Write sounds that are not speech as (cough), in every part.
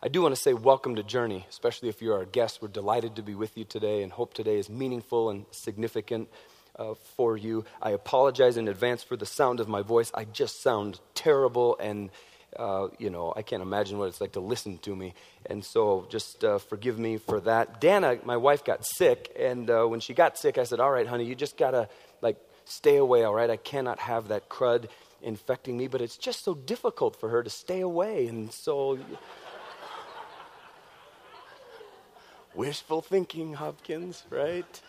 I do want to say welcome to Journey, especially if you're our guest. We're delighted to be with you today and hope today is meaningful and significant uh, for you. I apologize in advance for the sound of my voice. I just sound terrible and uh, you know, I can't imagine what it's like to listen to me. And so just uh, forgive me for that. Dana, my wife, got sick. And uh, when she got sick, I said, All right, honey, you just got to, like, stay away, all right? I cannot have that crud infecting me. But it's just so difficult for her to stay away. And so. Wishful thinking, Hopkins, right?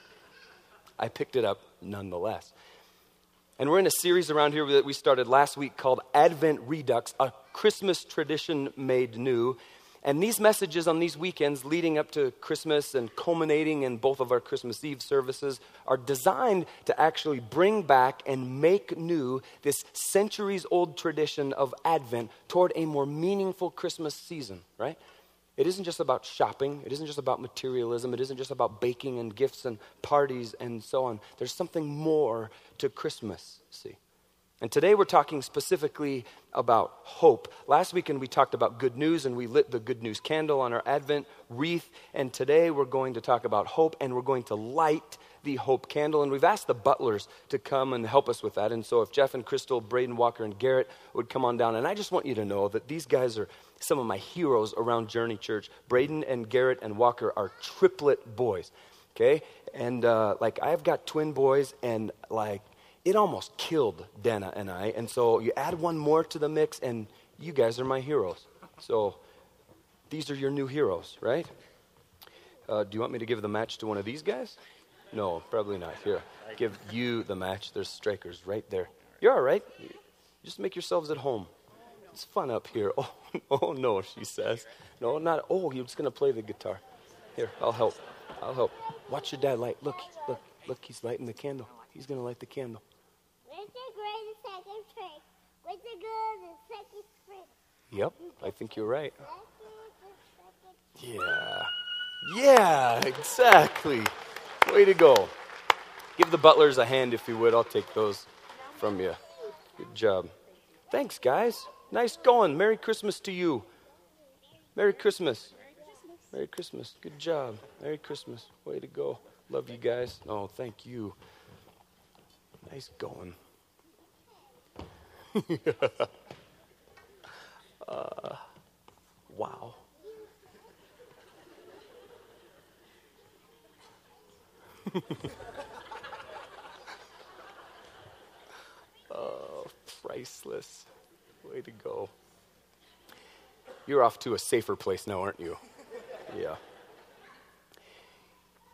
I picked it up nonetheless. And we're in a series around here that we started last week called Advent Redux, a Christmas tradition made new. And these messages on these weekends leading up to Christmas and culminating in both of our Christmas Eve services are designed to actually bring back and make new this centuries old tradition of Advent toward a more meaningful Christmas season, right? It isn't just about shopping. It isn't just about materialism. It isn't just about baking and gifts and parties and so on. There's something more to Christmas, see. And today we're talking specifically about hope. Last weekend we talked about good news and we lit the good news candle on our Advent wreath. And today we're going to talk about hope and we're going to light the hope candle. And we've asked the butlers to come and help us with that. And so if Jeff and Crystal, Braden Walker, and Garrett would come on down. And I just want you to know that these guys are some of my heroes around Journey Church. Braden and Garrett and Walker are triplet boys. Okay? And uh, like, I've got twin boys, and like, it almost killed Dana and I. And so you add one more to the mix, and you guys are my heroes. So these are your new heroes, right? Uh, do you want me to give the match to one of these guys? No, probably not. Here, give you the match. There's strikers right there. You're all right. Just make yourselves at home. It's fun up here. (laughs) Oh, oh no, she says. No, not. Oh, you're just going to play the guitar. Here, I'll help. I'll help. Watch your dad light. Look, look, look, he's lighting the candle. He's going to light the candle. What's the greatest second trick? What's the good second trick? Yep, I think you're right. Yeah. Yeah, exactly. Way to go. Give the butlers a hand if you would. I'll take those from you. Good job. Thanks, guys. Nice going. Merry Christmas to you. Merry Christmas. Merry Christmas. Good job. Merry Christmas. Way to go. Love you guys. Oh, thank you. Nice going. (laughs) uh, wow. oh, (laughs) priceless. Way to go. You're off to a safer place now, aren't you? (laughs) Yeah.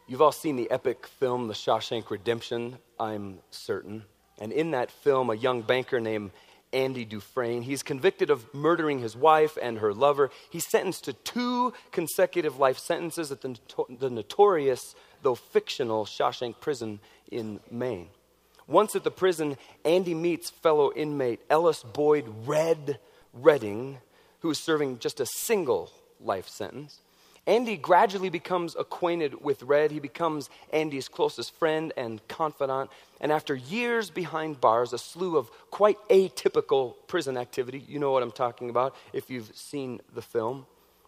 You've all seen the epic film, The Shawshank Redemption, I'm certain. And in that film, a young banker named Andy Dufresne, he's convicted of murdering his wife and her lover. He's sentenced to two consecutive life sentences at the, the notorious, though fictional, Shawshank prison in Maine. Once at the prison, Andy meets fellow inmate Ellis Boyd Red Redding, who is serving just a single life sentence. Andy gradually becomes acquainted with Red. He becomes Andy's closest friend and confidant. And after years behind bars, a slew of quite atypical prison activity, you know what I'm talking about if you've seen the film,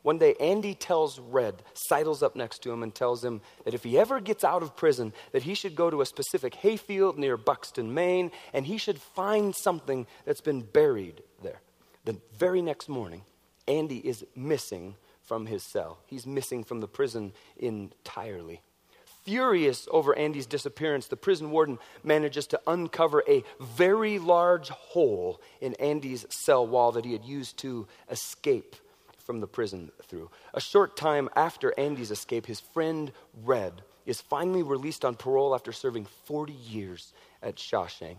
one day, Andy tells Red, sidles up next to him, and tells him that if he ever gets out of prison, that he should go to a specific hayfield near Buxton, Maine, and he should find something that's been buried there. The very next morning, Andy is missing from his cell. He's missing from the prison entirely. Furious over Andy's disappearance, the prison warden manages to uncover a very large hole in Andy's cell wall that he had used to escape from the prison through. A short time after Andy's escape, his friend Red is finally released on parole after serving 40 years at Shawshank.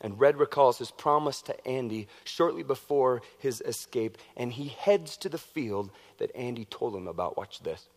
And Red recalls his promise to Andy shortly before his escape, and he heads to the field that Andy told him about. Watch this.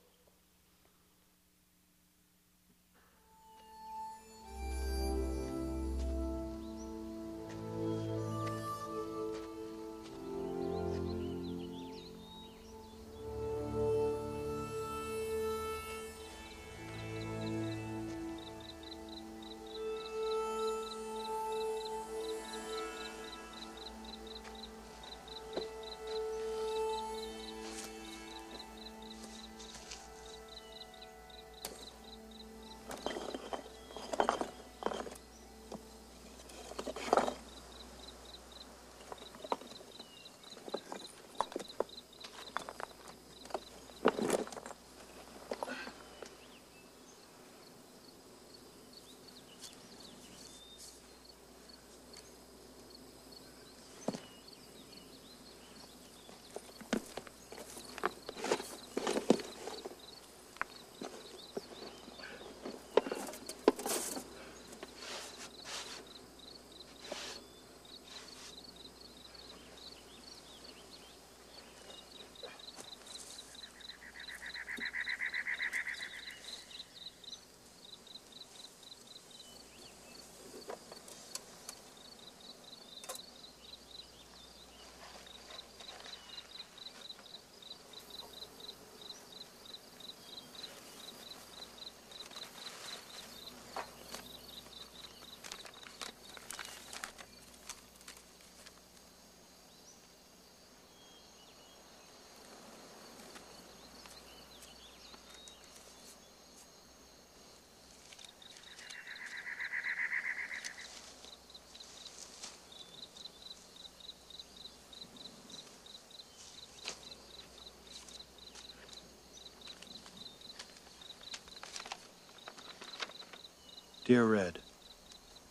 Dear Red,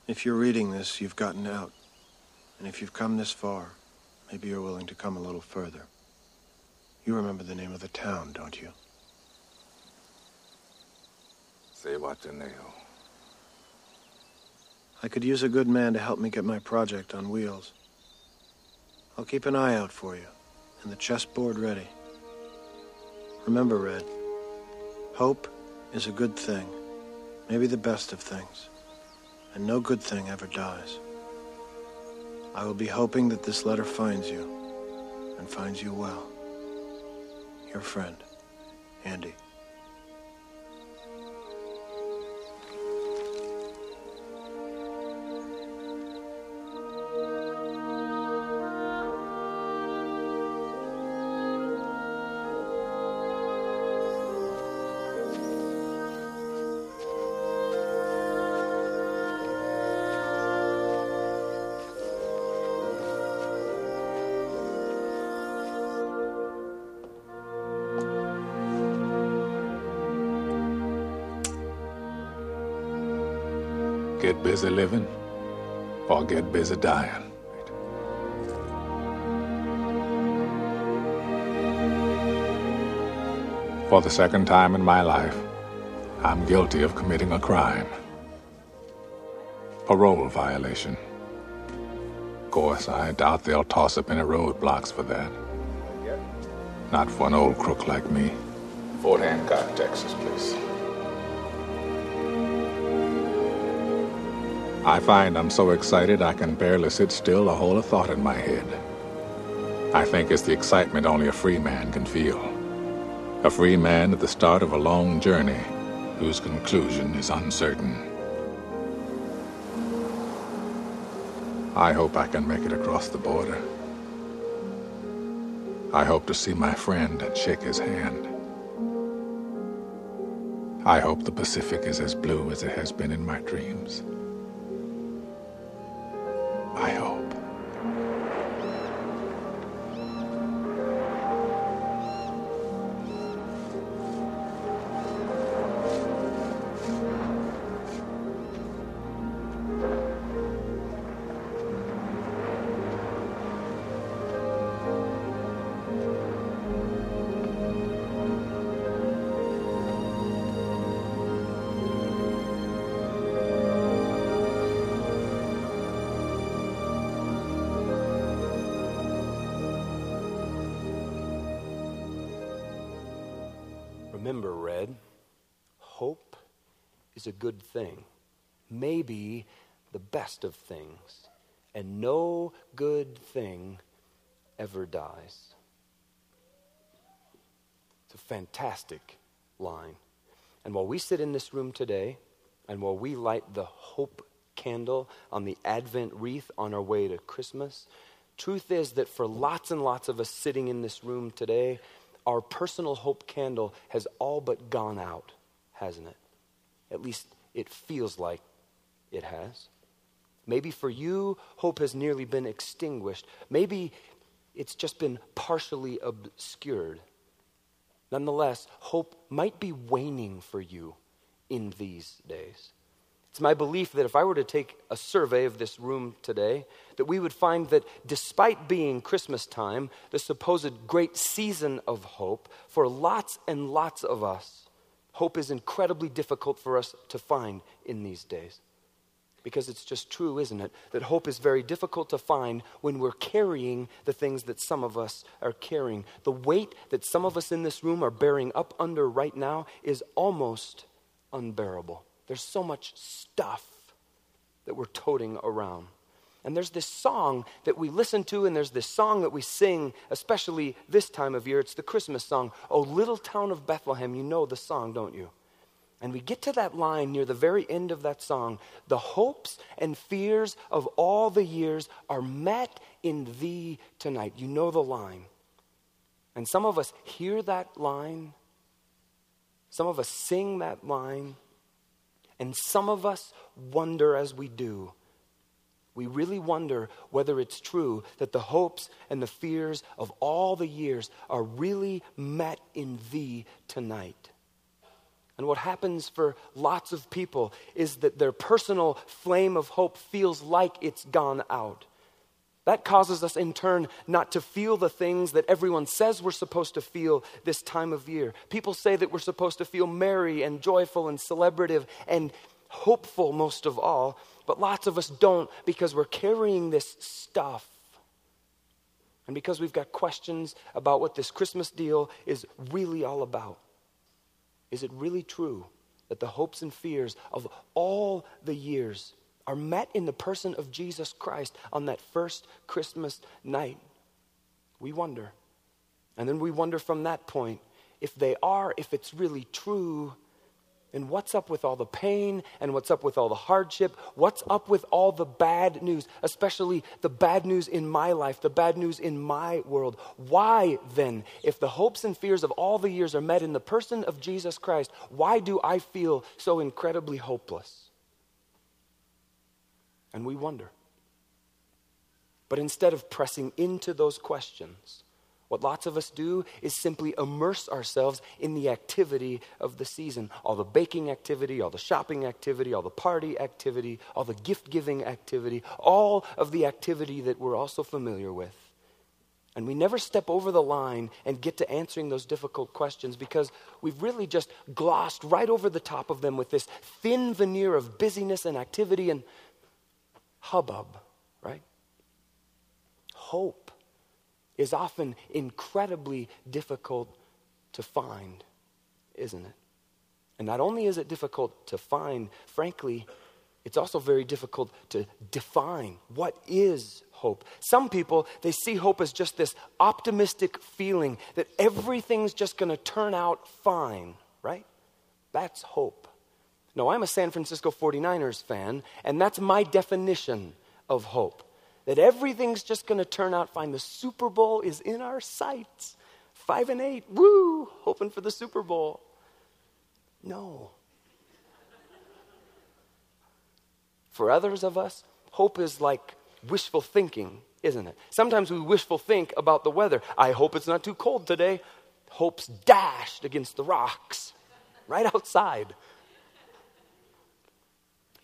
if you're reading this, you've gotten out. And if you've come this far, maybe you're willing to come a little further. You remember the name of the town, don't you? Zihuatanejo. I could use a good man to help me get my project on wheels. I'll keep an eye out for you, and the chessboard ready. Remember, Red, hope is a good thing, maybe the best of things, and no good thing ever dies. I will be hoping that this letter finds you, and finds you well. Your friend, Andy. Get busy living or get busy dying. For the second time in my life, I'm guilty of committing a crime. Parole violation. Of course, I doubt they'll toss up any roadblocks for that. Not for an old crook like me. Fort Hancock, Texas, please. I find I'm so excited I can barely sit still or hold a thought in my head. I think it's the excitement only a free man can feel. A free man at the start of a long journey whose conclusion is uncertain. I hope I can make it across the border. I hope to see my friend and shake his hand. I hope the Pacific is as blue as it has been in my dreams. Is a good thing, maybe the best of things, and no good thing ever dies. It's a fantastic line. And while we sit in this room today, and while we light the hope candle on the Advent wreath on our way to Christmas, truth is that for lots and lots of us sitting in this room today, our personal hope candle has all but gone out, hasn't it? At least it feels like it has. Maybe for you, hope has nearly been extinguished. Maybe it's just been partially obscured. Nonetheless, hope might be waning for you in these days. It's my belief that if I were to take a survey of this room today, that we would find that despite being Christmas time, the supposed great season of hope, for lots and lots of us, hope is incredibly difficult for us to find in these days. Because it's just true, isn't it? That hope is very difficult to find when we're carrying the things that some of us are carrying. The weight that some of us in this room are bearing up under right now is almost unbearable. There's so much stuff that we're toting around. And there's this song that we listen to, and there's this song that we sing, especially this time of year. It's the Christmas song, Oh, Little Town of Bethlehem. You know the song, don't you? And we get to that line near the very end of that song The hopes and fears of all the years are met in thee tonight. You know the line. And some of us hear that line, some of us sing that line, and some of us wonder as we do. We really wonder whether it's true that the hopes and the fears of all the years are really met in thee tonight. And what happens for lots of people is that their personal flame of hope feels like it's gone out. That causes us, in turn, not to feel the things that everyone says we're supposed to feel this time of year. People say that we're supposed to feel merry and joyful and celebrative and hopeful most of all, but lots of us don't because we're carrying this stuff. And because we've got questions about what this Christmas deal is really all about. Is it really true that the hopes and fears of all the years are met in the person of Jesus Christ on that first Christmas night? We wonder. And then we wonder from that point if they are, if it's really true, and what's up with all the pain and what's up with all the hardship? What's up with all the bad news, especially the bad news in my life, the bad news in my world? Why then, if the hopes and fears of all the years are met in the person of Jesus Christ, why do I feel so incredibly hopeless? And we wonder. But instead of pressing into those questions, what lots of us do is simply immerse ourselves in the activity of the season. All the baking activity, all the shopping activity, all the party activity, all the gift giving activity, all of the activity that we're also familiar with. And we never step over the line and get to answering those difficult questions because we've really just glossed right over the top of them with this thin veneer of busyness and activity and hubbub, right? Hope is often incredibly difficult to find, isn't it? And not only is it difficult to find, frankly, it's also very difficult to define what is hope. Some people, they see hope as just this optimistic feeling that everything's just going to turn out fine, right? That's hope. No, I'm a San Francisco 49ers fan, and that's my definition of hope that everything's just going to turn out fine. The Super Bowl is in our sights. Five and eight, woo, hoping for the Super Bowl. No. For others of us, hope is like wishful thinking, isn't it? Sometimes we wishful think about the weather. I hope it's not too cold today. Hope's dashed against the rocks right outside.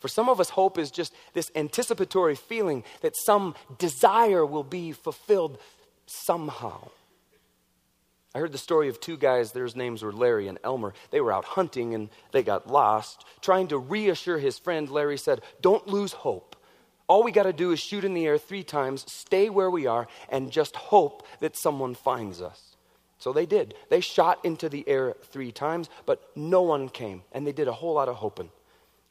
For some of us, hope is just this anticipatory feeling that some desire will be fulfilled somehow. I heard the story of two guys, their names were Larry and Elmer. They were out hunting and they got lost. Trying to reassure his friend, Larry said, Don't lose hope. All we got to do is shoot in the air three times, stay where we are, and just hope that someone finds us. So they did. They shot into the air three times, but no one came, and they did a whole lot of hoping.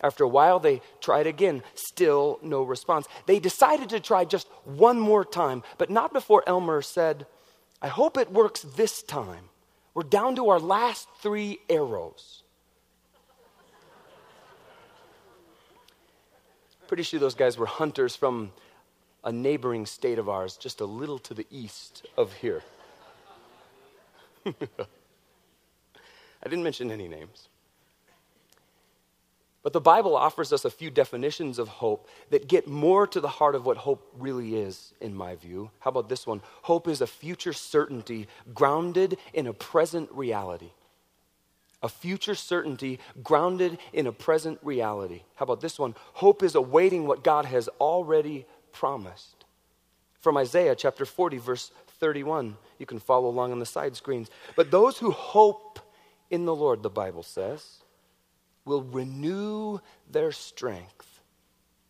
After a while, they tried again. Still no response. They decided to try just one more time, but not before Elmer said, I hope it works this time. We're down to our last three arrows. Pretty sure those guys were hunters from a neighboring state of ours, just a little to the east of here. (laughs) I didn't mention any names. But the Bible offers us a few definitions of hope that get more to the heart of what hope really is, in my view. How about this one? Hope is a future certainty grounded in a present reality. A future certainty grounded in a present reality. How about this one? Hope is awaiting what God has already promised. From Isaiah chapter 40, verse 31. You can follow along on the side screens. But those who hope in the Lord, the Bible says, will renew their strength.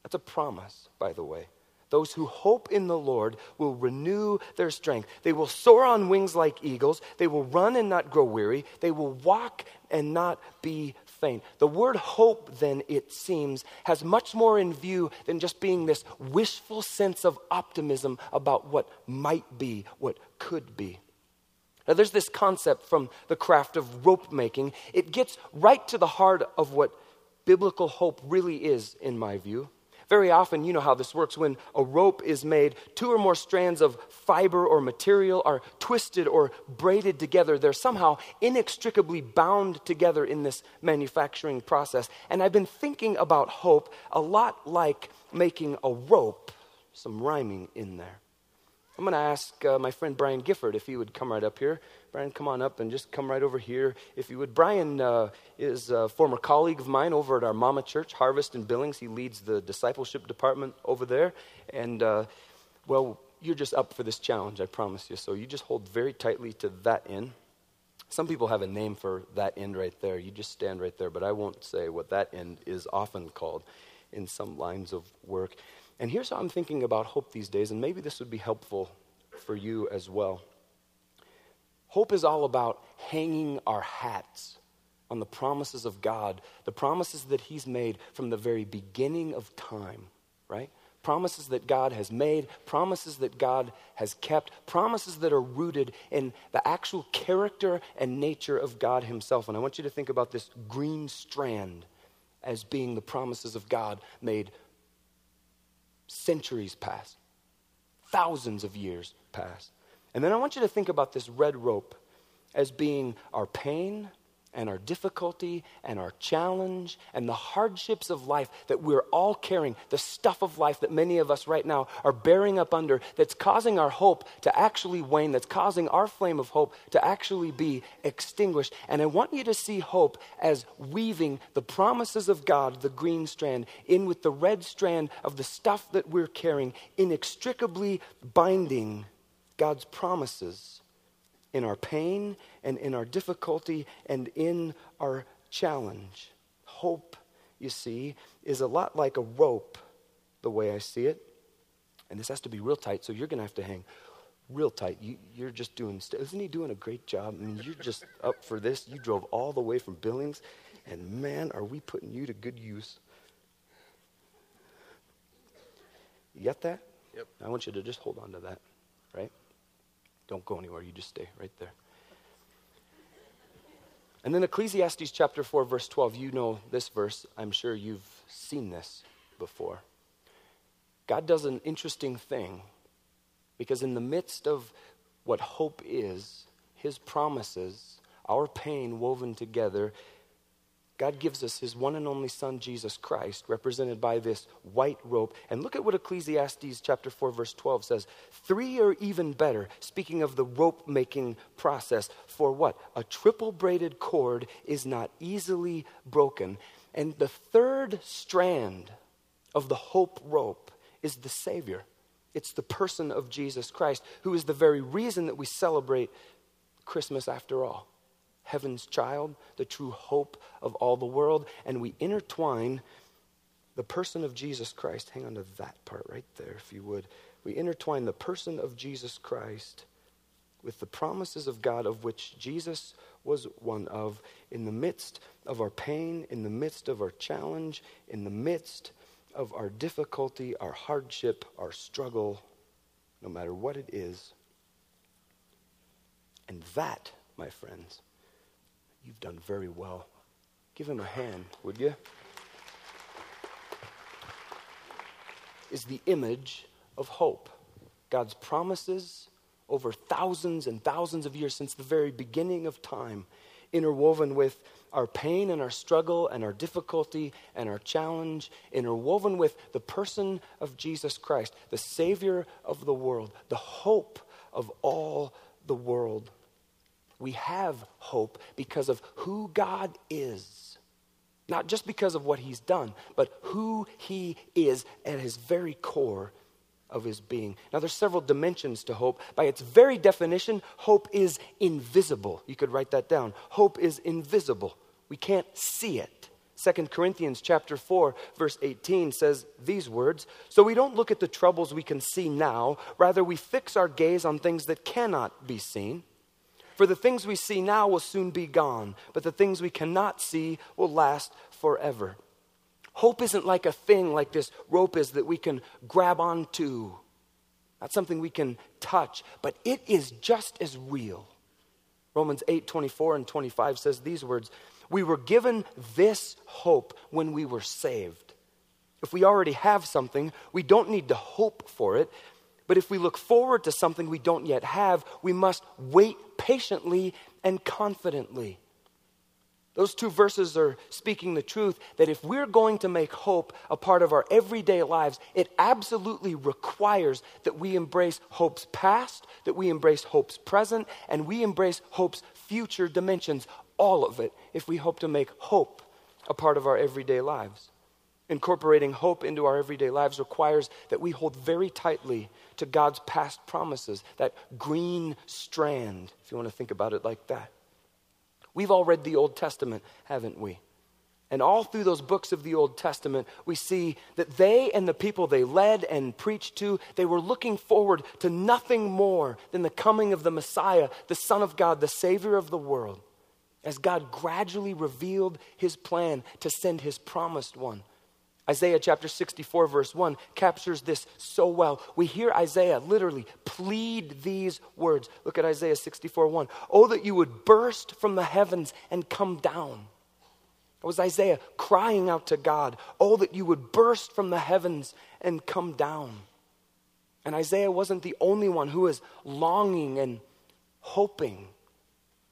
That's a promise, by the way. Those who hope in the Lord will renew their strength. They will soar on wings like eagles. They will run and not grow weary. They will walk and not be faint. The word hope, then, it seems, has much more in view than just being this wishful sense of optimism about what might be, what could be. Now, there's this concept from the craft of rope making. It gets right to the heart of what biblical hope really is, in my view. Very often, you know how this works. When a rope is made, two or more strands of fiber or material are twisted or braided together. They're somehow inextricably bound together in this manufacturing process. And I've been thinking about hope a lot like making a rope, some rhyming in there. I'm going to ask uh, my friend Brian Gifford if he would come right up here. Brian, come on up and just come right over here if you would. Brian uh, is a former colleague of mine over at our Mama Church, Harvest in Billings. He leads the discipleship department over there. And, uh, well, you're just up for this challenge, I promise you. So you just hold very tightly to that end. Some people have a name for that end right there. You just stand right there, but I won't say what that end is often called in some lines of work. And here's how I'm thinking about hope these days, and maybe this would be helpful for you as well. Hope is all about hanging our hats on the promises of God, the promises that He's made from the very beginning of time, right? promises that God has made, promises that God has kept, promises that are rooted in the actual character and nature of God Himself. And I want you to think about this green strand as being the promises of God made centuries past, thousands of years past. And then I want you to think about this red rope as being our pain, and our difficulty and our challenge and the hardships of life that we're all carrying, the stuff of life that many of us right now are bearing up under, that's causing our hope to actually wane, that's causing our flame of hope to actually be extinguished. And I want you to see hope as weaving the promises of God, the green strand, in with the red strand of the stuff that we're carrying, inextricably binding God's promises in our pain and in our difficulty and in our challenge. Hope, you see, is a lot like a rope, the way I see it. And this has to be real tight, so you're going to have to hang real tight. You, are just doing, isn't he doing a great job? I mean, you're just (laughs) up for this. You drove all the way from Billings, and man, are we putting you to good use. You got that? Yep. I want you to just hold on to that, right? Don't go anywhere. You just stay right there. And then Ecclesiastes chapter 4, verse 12. You know this verse. I'm sure you've seen this before. God does an interesting thing because, in the midst of what hope is, his promises, our pain woven together, God gives us his one and only Son, Jesus Christ, represented by this white rope. And look at what Ecclesiastes chapter 4, verse 12 says. Three are even better, speaking of the rope making process. For what? A triple braided cord is not easily broken. And the third strand of the hope rope is the Savior. It's the person of Jesus Christ, who is the very reason that we celebrate Christmas after all heaven's child, the true hope of all the world, and we intertwine the person of Jesus Christ. Hang on to that part right there, if you would. We intertwine the person of Jesus Christ with the promises of God, of which Jesus was one of, in the midst of our pain, in the midst of our challenge, in the midst of our difficulty, our hardship, our struggle, no matter what it is. And that, my friends, You've done very well. Give him a hand, would you? Is the image of hope. God's promises over thousands and thousands of years since the very beginning of time, interwoven with our pain and our struggle and our difficulty and our challenge, interwoven with the person of Jesus Christ, the Savior of the world, the hope of all the world. We have hope because of who God is. Not just because of what he's done, but who he is at his very core of his being. Now, there's several dimensions to hope. By its very definition, hope is invisible. You could write that down. Hope is invisible. We can't see it. 2 Corinthians chapter 4 verse 18 says these words, "So we don't look at the troubles we can see now, rather we fix our gaze on things that cannot be seen." For the things we see now will soon be gone, but the things we cannot see will last forever. Hope isn't like a thing like this rope is that we can grab onto. Not something we can touch, but it is just as real. Romans 8 24 and 25 says these words We were given this hope when we were saved. If we already have something, we don't need to hope for it but if we look forward to something we don't yet have, we must wait patiently and confidently. Those two verses are speaking the truth that if we're going to make hope a part of our everyday lives, it absolutely requires that we embrace hope's past, that we embrace hope's present, and we embrace hope's future dimensions. All of it, if we hope to make hope a part of our everyday lives. Incorporating hope into our everyday lives requires that we hold very tightly to God's past promises, that green strand, if you want to think about it like that. We've all read the Old Testament, haven't we? And all through those books of the Old Testament, we see that they and the people they led and preached to, they were looking forward to nothing more than the coming of the Messiah, the Son of God, the Savior of the world, as God gradually revealed his plan to send his promised one. Isaiah chapter 64, verse 1 captures this so well. We hear Isaiah literally plead these words. Look at Isaiah 64, 1. Oh, that you would burst from the heavens and come down. It was Isaiah crying out to God, Oh, that you would burst from the heavens and come down. And Isaiah wasn't the only one who was longing and hoping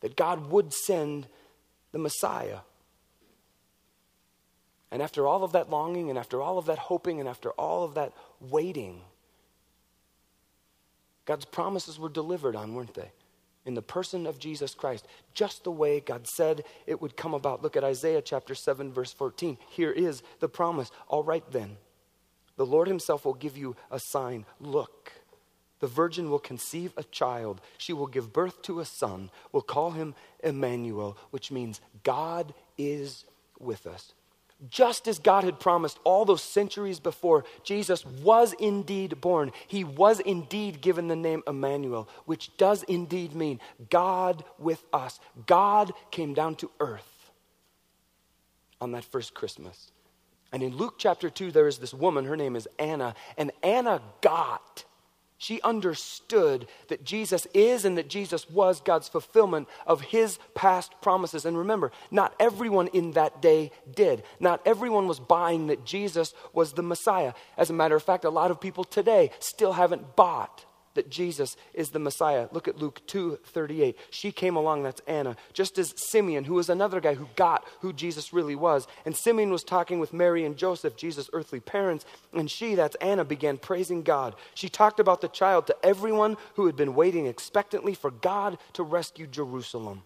that God would send the Messiah. And after all of that longing, and after all of that hoping, and after all of that waiting, God's promises were delivered on, weren't they? In the person of Jesus Christ, just the way God said it would come about. Look at Isaiah chapter 7, verse 14. Here is the promise. All right, then, the Lord Himself will give you a sign. Look, the virgin will conceive a child. She will give birth to a son. We'll call him Emmanuel, which means God is with us just as God had promised all those centuries before, Jesus was indeed born. He was indeed given the name Emmanuel, which does indeed mean God with us. God came down to earth on that first Christmas. And in Luke chapter 2, there is this woman, her name is Anna, and Anna got she understood that Jesus is and that Jesus was God's fulfillment of his past promises. And remember, not everyone in that day did. Not everyone was buying that Jesus was the Messiah. As a matter of fact, a lot of people today still haven't bought that Jesus is the Messiah. Look at Luke 2 38. She came along, that's Anna, just as Simeon, who was another guy who got who Jesus really was. And Simeon was talking with Mary and Joseph, Jesus' earthly parents, and she, that's Anna, began praising God. She talked about the child to everyone who had been waiting expectantly for God to rescue Jerusalem.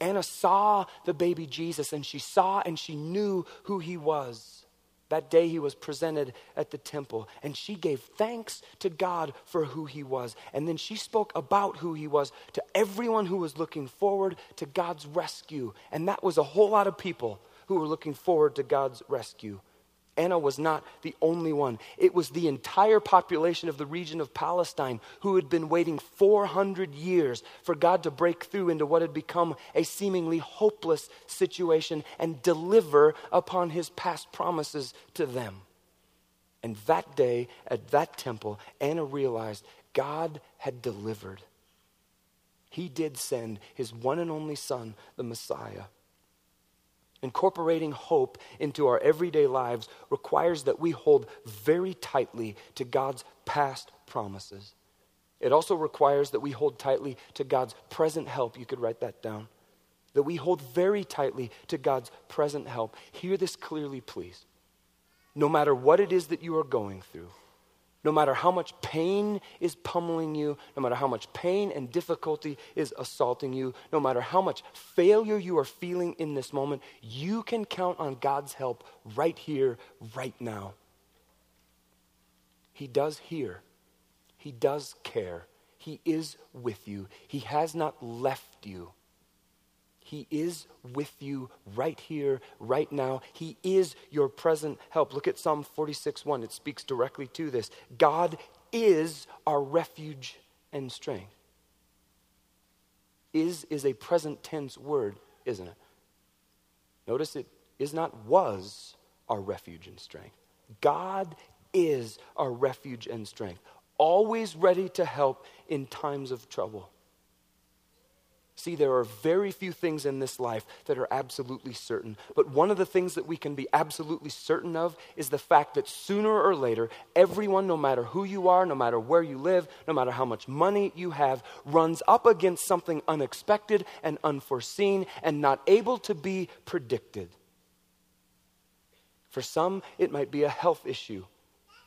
Anna saw the baby Jesus, and she saw and she knew who he was. That day he was presented at the temple, and she gave thanks to God for who he was. And then she spoke about who he was to everyone who was looking forward to God's rescue. And that was a whole lot of people who were looking forward to God's rescue. Anna was not the only one. It was the entire population of the region of Palestine who had been waiting 400 years for God to break through into what had become a seemingly hopeless situation and deliver upon his past promises to them. And that day at that temple, Anna realized God had delivered. He did send his one and only son, the Messiah. Incorporating hope into our everyday lives requires that we hold very tightly to God's past promises. It also requires that we hold tightly to God's present help. You could write that down. That we hold very tightly to God's present help. Hear this clearly, please. No matter what it is that you are going through, no matter how much pain is pummeling you, no matter how much pain and difficulty is assaulting you, no matter how much failure you are feeling in this moment, you can count on God's help right here, right now. He does hear, He does care, He is with you, He has not left you. He is with you right here, right now. He is your present help. Look at Psalm 46 1. It speaks directly to this. God is our refuge and strength. Is is a present tense word, isn't it? Notice it is not was our refuge and strength. God is our refuge and strength, always ready to help in times of trouble. See, there are very few things in this life that are absolutely certain. But one of the things that we can be absolutely certain of is the fact that sooner or later, everyone, no matter who you are, no matter where you live, no matter how much money you have, runs up against something unexpected and unforeseen and not able to be predicted. For some, it might be a health issue.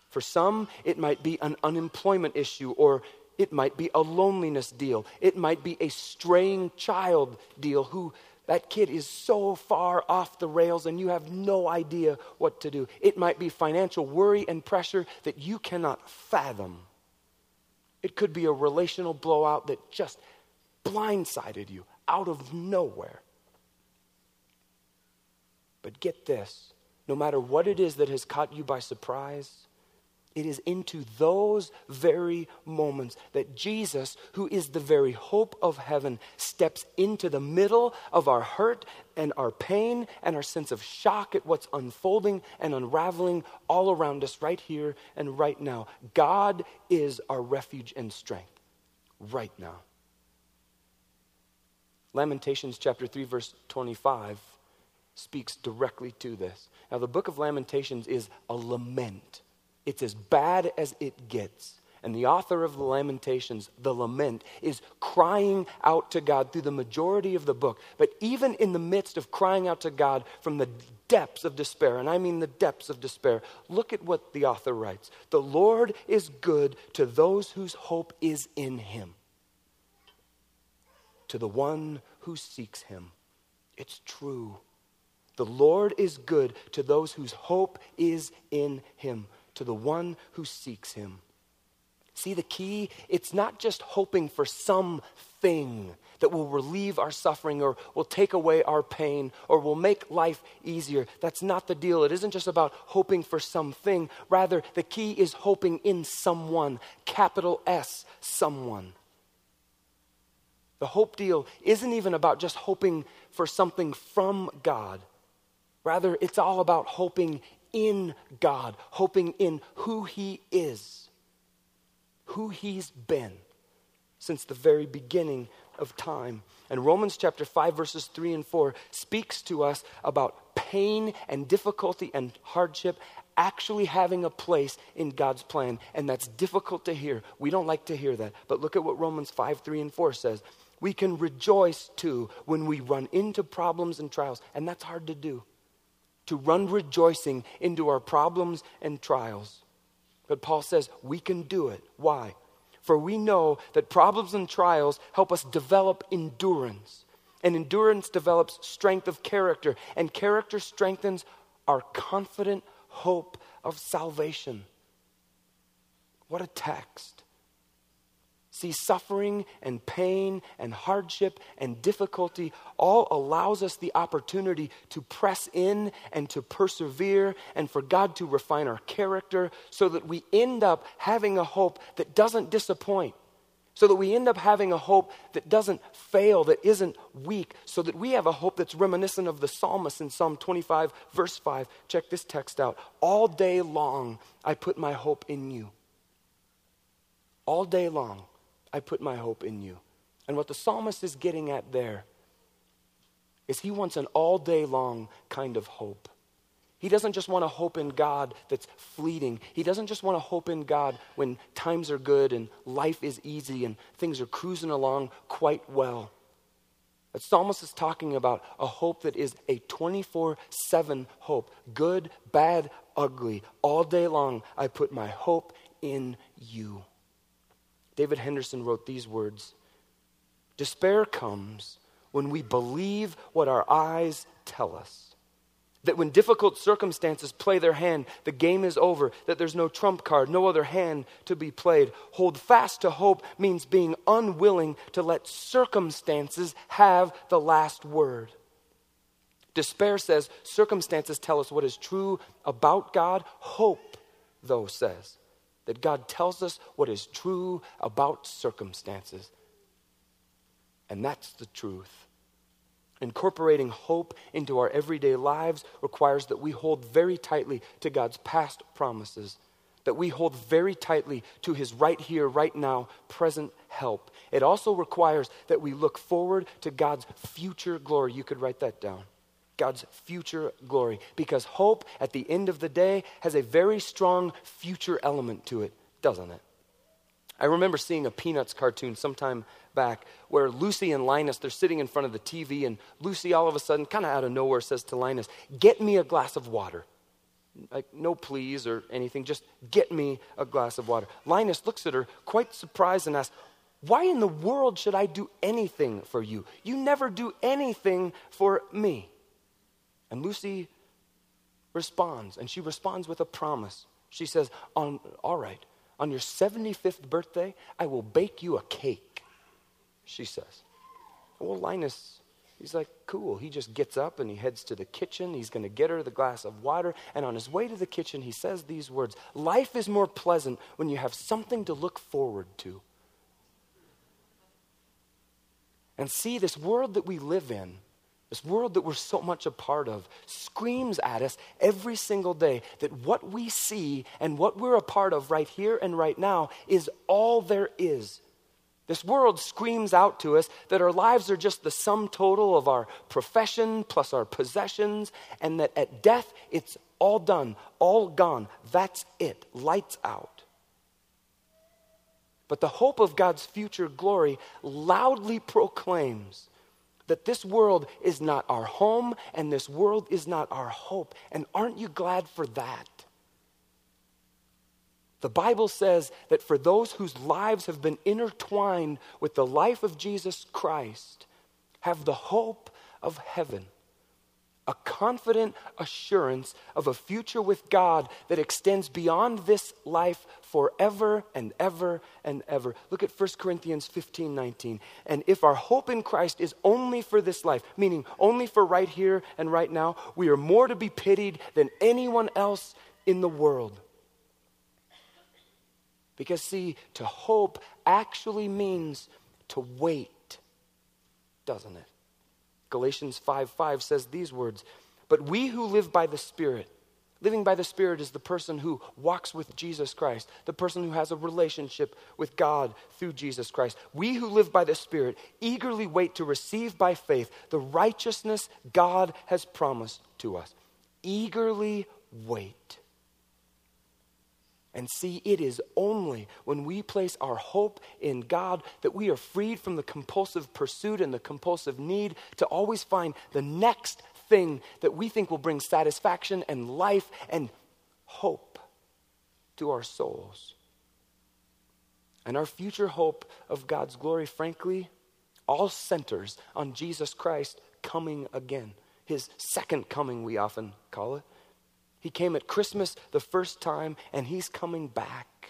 For some, it might be an unemployment issue or it might be a loneliness deal. It might be a straying child deal who that kid is so far off the rails and you have no idea what to do. It might be financial worry and pressure that you cannot fathom. It could be a relational blowout that just blindsided you out of nowhere. But get this no matter what it is that has caught you by surprise, it is into those very moments that Jesus, who is the very hope of heaven, steps into the middle of our hurt and our pain and our sense of shock at what's unfolding and unraveling all around us right here and right now. God is our refuge and strength right now. Lamentations chapter 3 verse 25 speaks directly to this. Now the book of Lamentations is a lament it's as bad as it gets. And the author of the Lamentations, the lament, is crying out to God through the majority of the book. But even in the midst of crying out to God from the depths of despair, and I mean the depths of despair, look at what the author writes The Lord is good to those whose hope is in him, to the one who seeks him. It's true. The Lord is good to those whose hope is in him to the one who seeks him. See the key? It's not just hoping for something that will relieve our suffering or will take away our pain or will make life easier. That's not the deal. It isn't just about hoping for something. Rather, the key is hoping in someone, capital S, someone. The hope deal isn't even about just hoping for something from God. Rather, it's all about hoping in God, hoping in who He is, who He's been since the very beginning of time. And Romans chapter 5, verses 3 and 4 speaks to us about pain and difficulty and hardship actually having a place in God's plan. And that's difficult to hear. We don't like to hear that. But look at what Romans 5, 3 and 4 says. We can rejoice too when we run into problems and trials. And that's hard to do to run rejoicing into our problems and trials. But Paul says we can do it. Why? For we know that problems and trials help us develop endurance. And endurance develops strength of character. And character strengthens our confident hope of salvation. What a text. See, suffering and pain and hardship and difficulty all allows us the opportunity to press in and to persevere and for God to refine our character so that we end up having a hope that doesn't disappoint. So that we end up having a hope that doesn't fail, that isn't weak, so that we have a hope that's reminiscent of the psalmist in Psalm 25, verse 5. Check this text out. All day long, I put my hope in you. All day long. I put my hope in you. And what the psalmist is getting at there is he wants an all day long kind of hope. He doesn't just want to hope in God that's fleeting. He doesn't just want to hope in God when times are good and life is easy and things are cruising along quite well. The psalmist is talking about a hope that is a 24 7 hope good, bad, ugly. All day long, I put my hope in you. David Henderson wrote these words Despair comes when we believe what our eyes tell us. That when difficult circumstances play their hand, the game is over, that there's no trump card, no other hand to be played. Hold fast to hope means being unwilling to let circumstances have the last word. Despair says circumstances tell us what is true about God. Hope, though, says that God tells us what is true about circumstances. And that's the truth. Incorporating hope into our everyday lives requires that we hold very tightly to God's past promises. that we hold very tightly to his right here, right now, present help. It also requires that we look forward to God's future glory. You could write that down. God's future glory. Because hope, at the end of the day, has a very strong future element to it, doesn't it? I remember seeing a Peanuts cartoon sometime back where Lucy and Linus, they're sitting in front of the TV, and Lucy all of a sudden, kind of out of nowhere, says to Linus, Get me a glass of water. Like, no please or anything, just get me a glass of water. Linus looks at her, quite surprised, and asks, Why in the world should I do anything for you? You never do anything for me. And Lucy responds, and she responds with a promise. She says, on, All right, on your 75th birthday, I will bake you a cake, she says. Well, Linus, he's like, Cool. He just gets up and he heads to the kitchen. He's going to get her the glass of water. And on his way to the kitchen, he says these words Life is more pleasant when you have something to look forward to. And see, this world that we live in this world that we're so much a part of screams at us every single day that what we see and what we're a part of right here and right now is all there is. This world screams out to us that our lives are just the sum total of our profession plus our possessions, and that at death it's all done, all gone. That's it, lights out. But the hope of God's future glory loudly proclaims that this world is not our home and this world is not our hope. And aren't you glad for that? The Bible says that for those whose lives have been intertwined with the life of Jesus Christ, have the hope of heaven a confident assurance of a future with God that extends beyond this life forever and ever and ever. Look at 1 Corinthians 15 19. And if our hope in Christ is only for this life, meaning only for right here and right now, we are more to be pitied than anyone else in the world. Because, see, to hope actually means to wait, doesn't it? Galatians 5 5 says these words But we who live by the Spirit, living by the Spirit is the person who walks with Jesus Christ, the person who has a relationship with God through Jesus Christ. We who live by the Spirit eagerly wait to receive by faith the righteousness God has promised to us. Eagerly wait. And see, it is only when we place our hope in God that we are freed from the compulsive pursuit and the compulsive need to always find the next thing that we think will bring satisfaction and life and hope to our souls. And our future hope of God's glory, frankly, all centers on Jesus Christ coming again. His second coming, we often call it. He came at Christmas the first time, and he's coming back.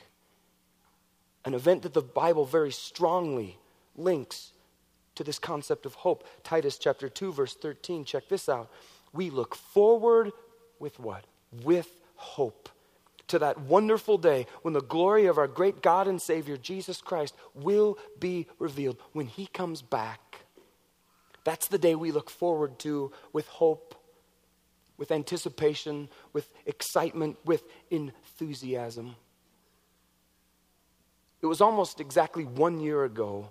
An event that the Bible very strongly links to this concept of hope. Titus chapter 2, verse 13. Check this out. We look forward with what? With hope to that wonderful day when the glory of our great God and Savior, Jesus Christ, will be revealed when He comes back. That's the day we look forward to with hope with anticipation, with excitement, with enthusiasm. It was almost exactly one year ago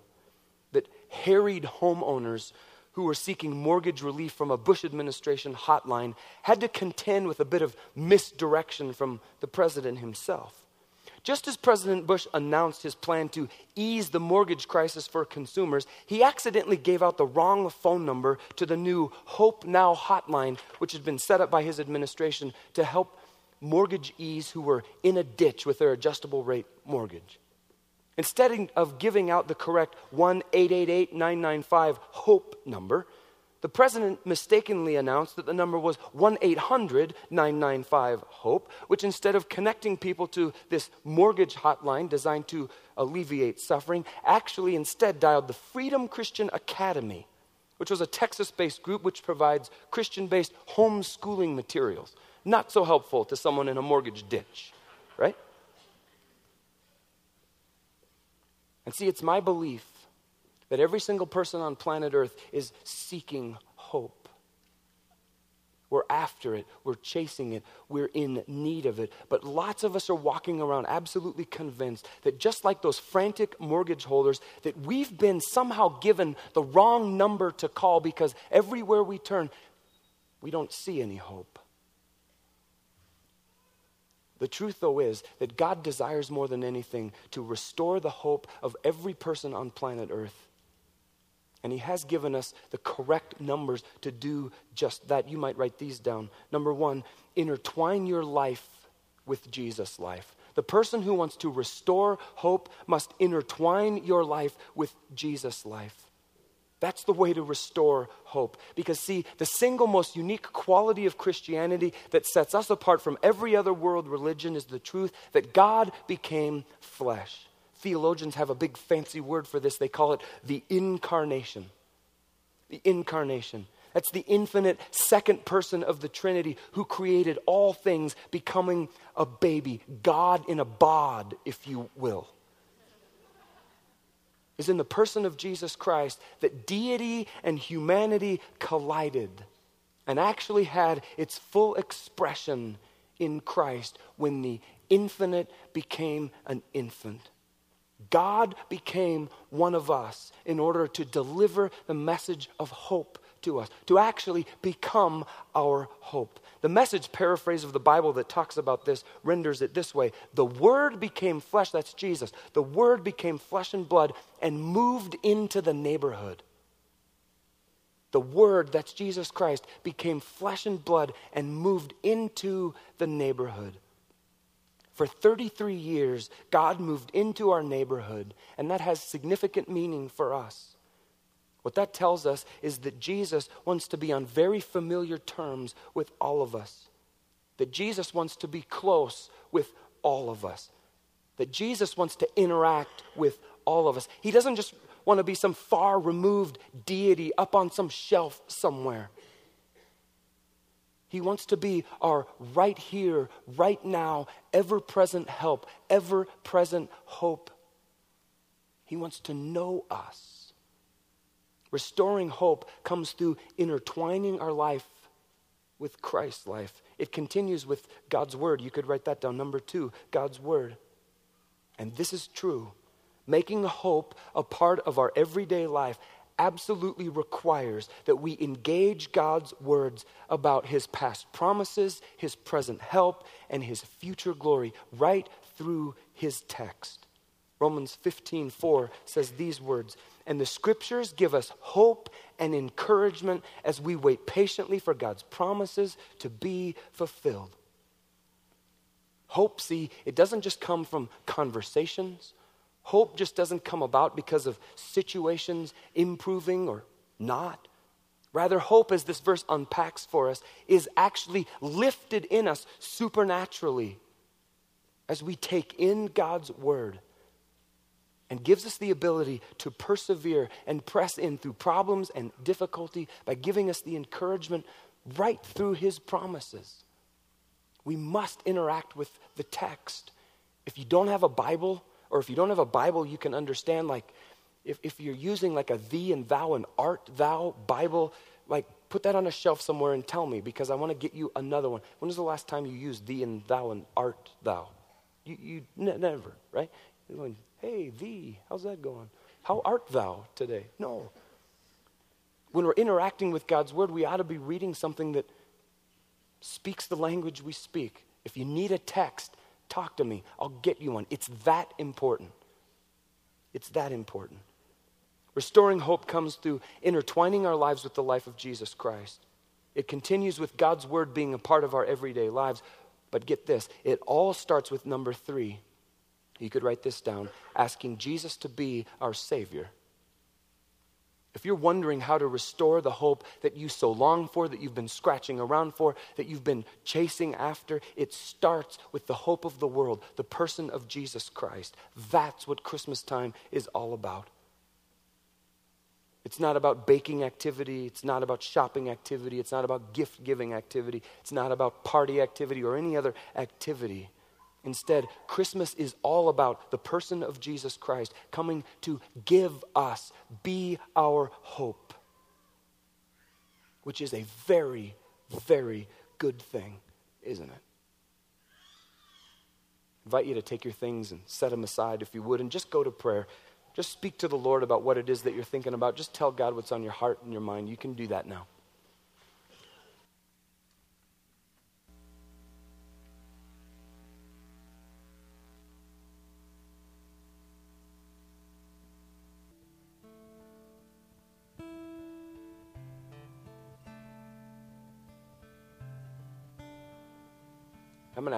that harried homeowners who were seeking mortgage relief from a Bush administration hotline had to contend with a bit of misdirection from the president himself. Just as President Bush announced his plan to ease the mortgage crisis for consumers, he accidentally gave out the wrong phone number to the new Hope Now hotline, which had been set up by his administration to help mortgagees who were in a ditch with their adjustable rate mortgage. Instead of giving out the correct 1 888 995 HOPE number, the president mistakenly announced that the number was 1 800 995 HOPE, which instead of connecting people to this mortgage hotline designed to alleviate suffering, actually instead dialed the Freedom Christian Academy, which was a Texas based group which provides Christian based homeschooling materials. Not so helpful to someone in a mortgage ditch, right? And see, it's my belief that every single person on planet Earth is seeking hope. We're after it. We're chasing it. We're in need of it. But lots of us are walking around absolutely convinced that just like those frantic mortgage holders, that we've been somehow given the wrong number to call because everywhere we turn, we don't see any hope. The truth, though, is that God desires more than anything to restore the hope of every person on planet Earth. And He has given us the correct numbers to do just that. You might write these down. Number one, intertwine your life with Jesus' life. The person who wants to restore hope must intertwine your life with Jesus' life. That's the way to restore hope. Because, see, the single most unique quality of Christianity that sets us apart from every other world religion is the truth that God became flesh. Theologians have a big fancy word for this. They call it the incarnation. The incarnation. That's the infinite second person of the Trinity who created all things, becoming a baby, God in a bod, if you will is in the person of Jesus Christ that deity and humanity collided and actually had its full expression in Christ when the infinite became an infant. God became one of us in order to deliver the message of hope to us, to actually become our hope. The message paraphrase of the Bible that talks about this renders it this way The Word became flesh, that's Jesus. The Word became flesh and blood and moved into the neighborhood. The Word, that's Jesus Christ, became flesh and blood and moved into the neighborhood. For 33 years, God moved into our neighborhood, and that has significant meaning for us. What that tells us is that Jesus wants to be on very familiar terms with all of us. That Jesus wants to be close with all of us. That Jesus wants to interact with all of us. He doesn't just want to be some far removed deity up on some shelf somewhere. He wants to be our right here, right now, ever present help, ever present hope. He wants to know us. Restoring hope comes through intertwining our life with Christ's life. It continues with God's Word. You could write that down. Number two, God's Word. And this is true. Making hope a part of our everyday life absolutely requires that we engage God's words about His past promises, His present help, and His future glory right through His text. Romans 15 4 says these words and the scriptures give us hope and encouragement as we wait patiently for God's promises to be fulfilled. Hope, see, it doesn't just come from conversations. Hope just doesn't come about because of situations improving or not. Rather, hope, as this verse unpacks for us, is actually lifted in us supernaturally as we take in God's word and gives us the ability to persevere and press in through problems and difficulty by giving us the encouragement right through his promises. We must interact with the text. If you don't have a Bible, or if you don't have a Bible, you can understand, like, if, if you're using like a thee and thou and art thou Bible, like, put that on a shelf somewhere and tell me because I want to get you another one. When was the last time you used thee and thou and art thou? You, you n- never, right? Hey, thee, how's that going? How art thou today? No. When we're interacting with God's word, we ought to be reading something that speaks the language we speak. If you need a text, talk to me. I'll get you one. It's that important. It's that important. Restoring hope comes through intertwining our lives with the life of Jesus Christ. It continues with God's word being a part of our everyday lives. But get this it all starts with number three you could write this down asking Jesus to be our Savior. If you're wondering how to restore the hope that you so long for, that you've been scratching around for, that you've been chasing after, it starts with the hope of the world, the person of Jesus Christ. That's what Christmas time is all about. It's not about baking activity. It's not about shopping activity. It's not about gift giving activity. It's not about party activity or any other activity. Instead, Christmas is all about the person of Jesus Christ coming to give us, be our hope, which is a very very good thing, isn't it? invite you to take your things and set them aside if you would, and just go to prayer. Just speak to the Lord about what it is that you're thinking about. Just tell God what's on your heart and your mind. You can do that now.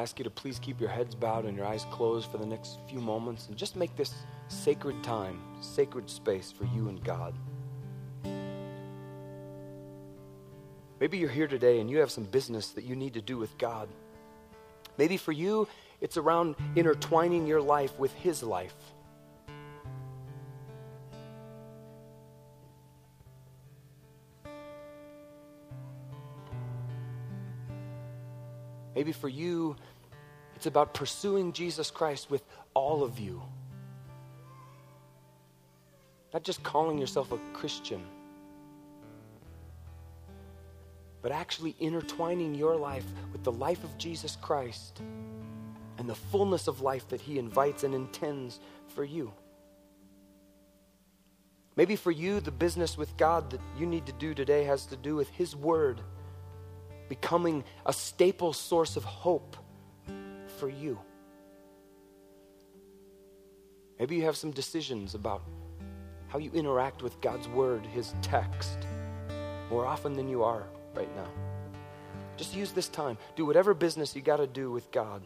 Ask you to please keep your heads bowed and your eyes closed for the next few moments and just make this sacred time, sacred space for you and God. Maybe you're here today and you have some business that you need to do with God. Maybe for you, it's around intertwining your life with His life. Maybe for you, it's about pursuing Jesus Christ with all of you. Not just calling yourself a Christian, but actually intertwining your life with the life of Jesus Christ and the fullness of life that He invites and intends for you. Maybe for you, the business with God that you need to do today has to do with His Word becoming a staple source of hope for you. Maybe you have some decisions about how you interact with God's Word, His text, more often than you are right now. Just use this time. Do whatever business you got to do with God.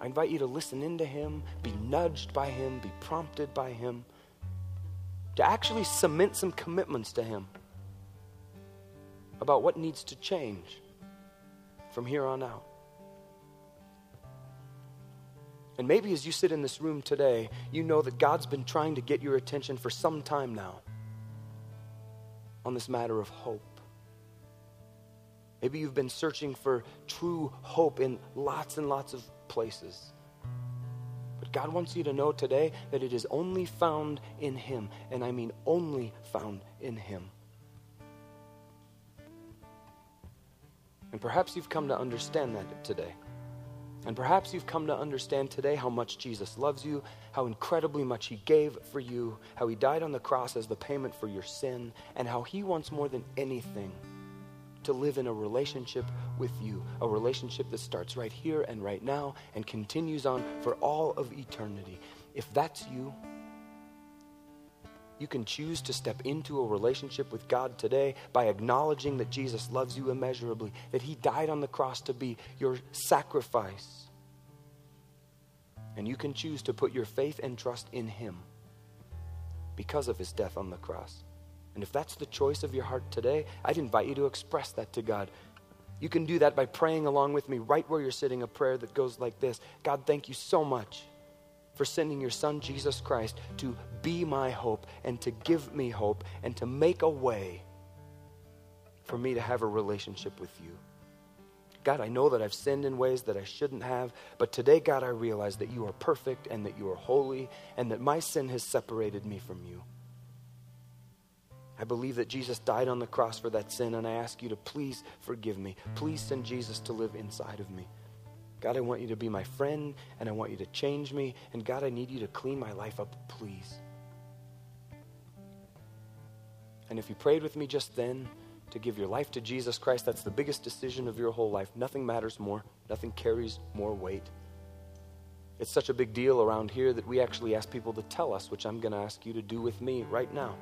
I invite you to listen into Him, be nudged by Him, be prompted by Him, to actually cement some commitments to Him about what needs to change from here on out. And maybe as you sit in this room today, you know that God's been trying to get your attention for some time now on this matter of hope. Maybe you've been searching for true hope in lots and lots of places. But God wants you to know today that it is only found in Him, and I mean only found in Him. And perhaps you've come to understand that today. And perhaps you've come to understand today how much Jesus loves you, how incredibly much He gave for you, how He died on the cross as the payment for your sin, and how He wants more than anything to live in a relationship with you, a relationship that starts right here and right now and continues on for all of eternity. If that's you, you can choose to step into a relationship with God today by acknowledging that Jesus loves you immeasurably, that He died on the cross to be your sacrifice. And you can choose to put your faith and trust in Him because of His death on the cross. And if that's the choice of your heart today, I'd invite you to express that to God. You can do that by praying along with me right where you're sitting, a prayer that goes like this God, thank you so much for sending your son, Jesus Christ, to be my hope and to give me hope and to make a way for me to have a relationship with you. God, I know that I've sinned in ways that I shouldn't have, but today, God, I realize that you are perfect and that you are holy and that my sin has separated me from you. I believe that Jesus died on the cross for that sin, and I ask you to please forgive me. Please send Jesus to live inside of me. God, I want you to be my friend and I want you to change me. And God, I need you to clean my life up, please. And if you prayed with me just then to give your life to Jesus Christ, that's the biggest decision of your whole life. Nothing matters more, nothing carries more weight. It's such a big deal around here that we actually ask people to tell us, which I'm going to ask you to do with me right now.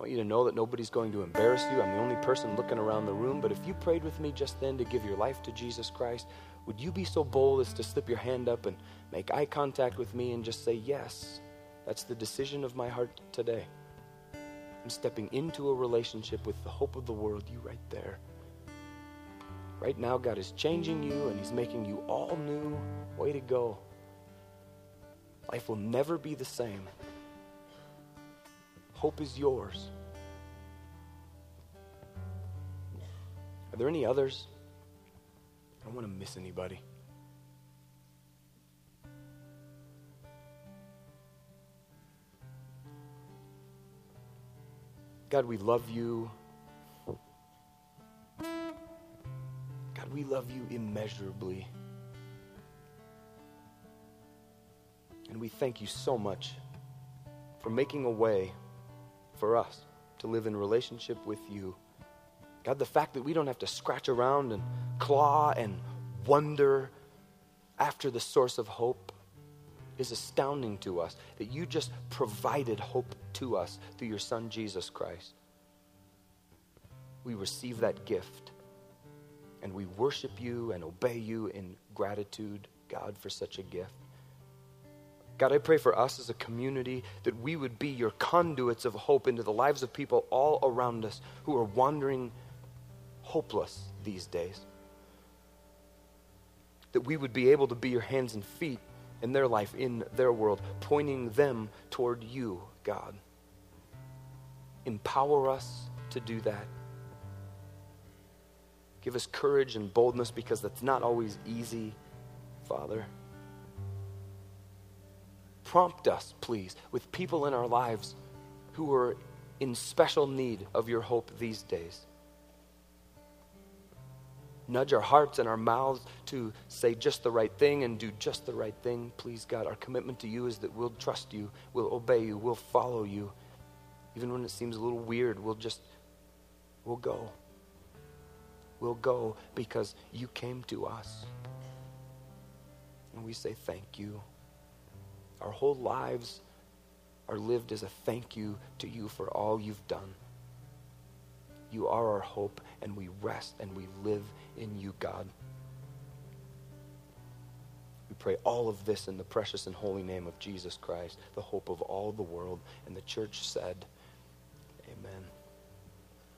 I want you to know that nobody's going to embarrass you. I'm the only person looking around the room. But if you prayed with me just then to give your life to Jesus Christ, would you be so bold as to slip your hand up and make eye contact with me and just say, Yes, that's the decision of my heart today? I'm stepping into a relationship with the hope of the world, you right there. Right now, God is changing you and He's making you all new. Way to go. Life will never be the same. Hope is yours. Are there any others? I don't want to miss anybody. God, we love you. God, we love you immeasurably. And we thank you so much for making a way for us to live in relationship with you. God, the fact that we don't have to scratch around and claw and wonder after the source of hope is astounding to us. That you just provided hope to us through your Son, Jesus Christ. We receive that gift and we worship you and obey you in gratitude, God, for such a gift. God, I pray for us as a community that we would be your conduits of hope into the lives of people all around us who are wandering hopeless these days. That we would be able to be your hands and feet in their life, in their world, pointing them toward you, God. Empower us to do that. Give us courage and boldness because that's not always easy, Father prompt us, please, with people in our lives who are in special need of your hope these days. Nudge our hearts and our mouths to say just the right thing and do just the right thing. Please, God, our commitment to you is that we'll trust you, we'll obey you, we'll follow you. Even when it seems a little weird, we'll just, we'll go. We'll go because you came to us. And we say thank you. Our whole lives are lived as a thank you to you for all you've done. You are our hope, and we rest and we live in you, God. We pray all of this in the precious and holy name of Jesus Christ, the hope of all the world. And the church said,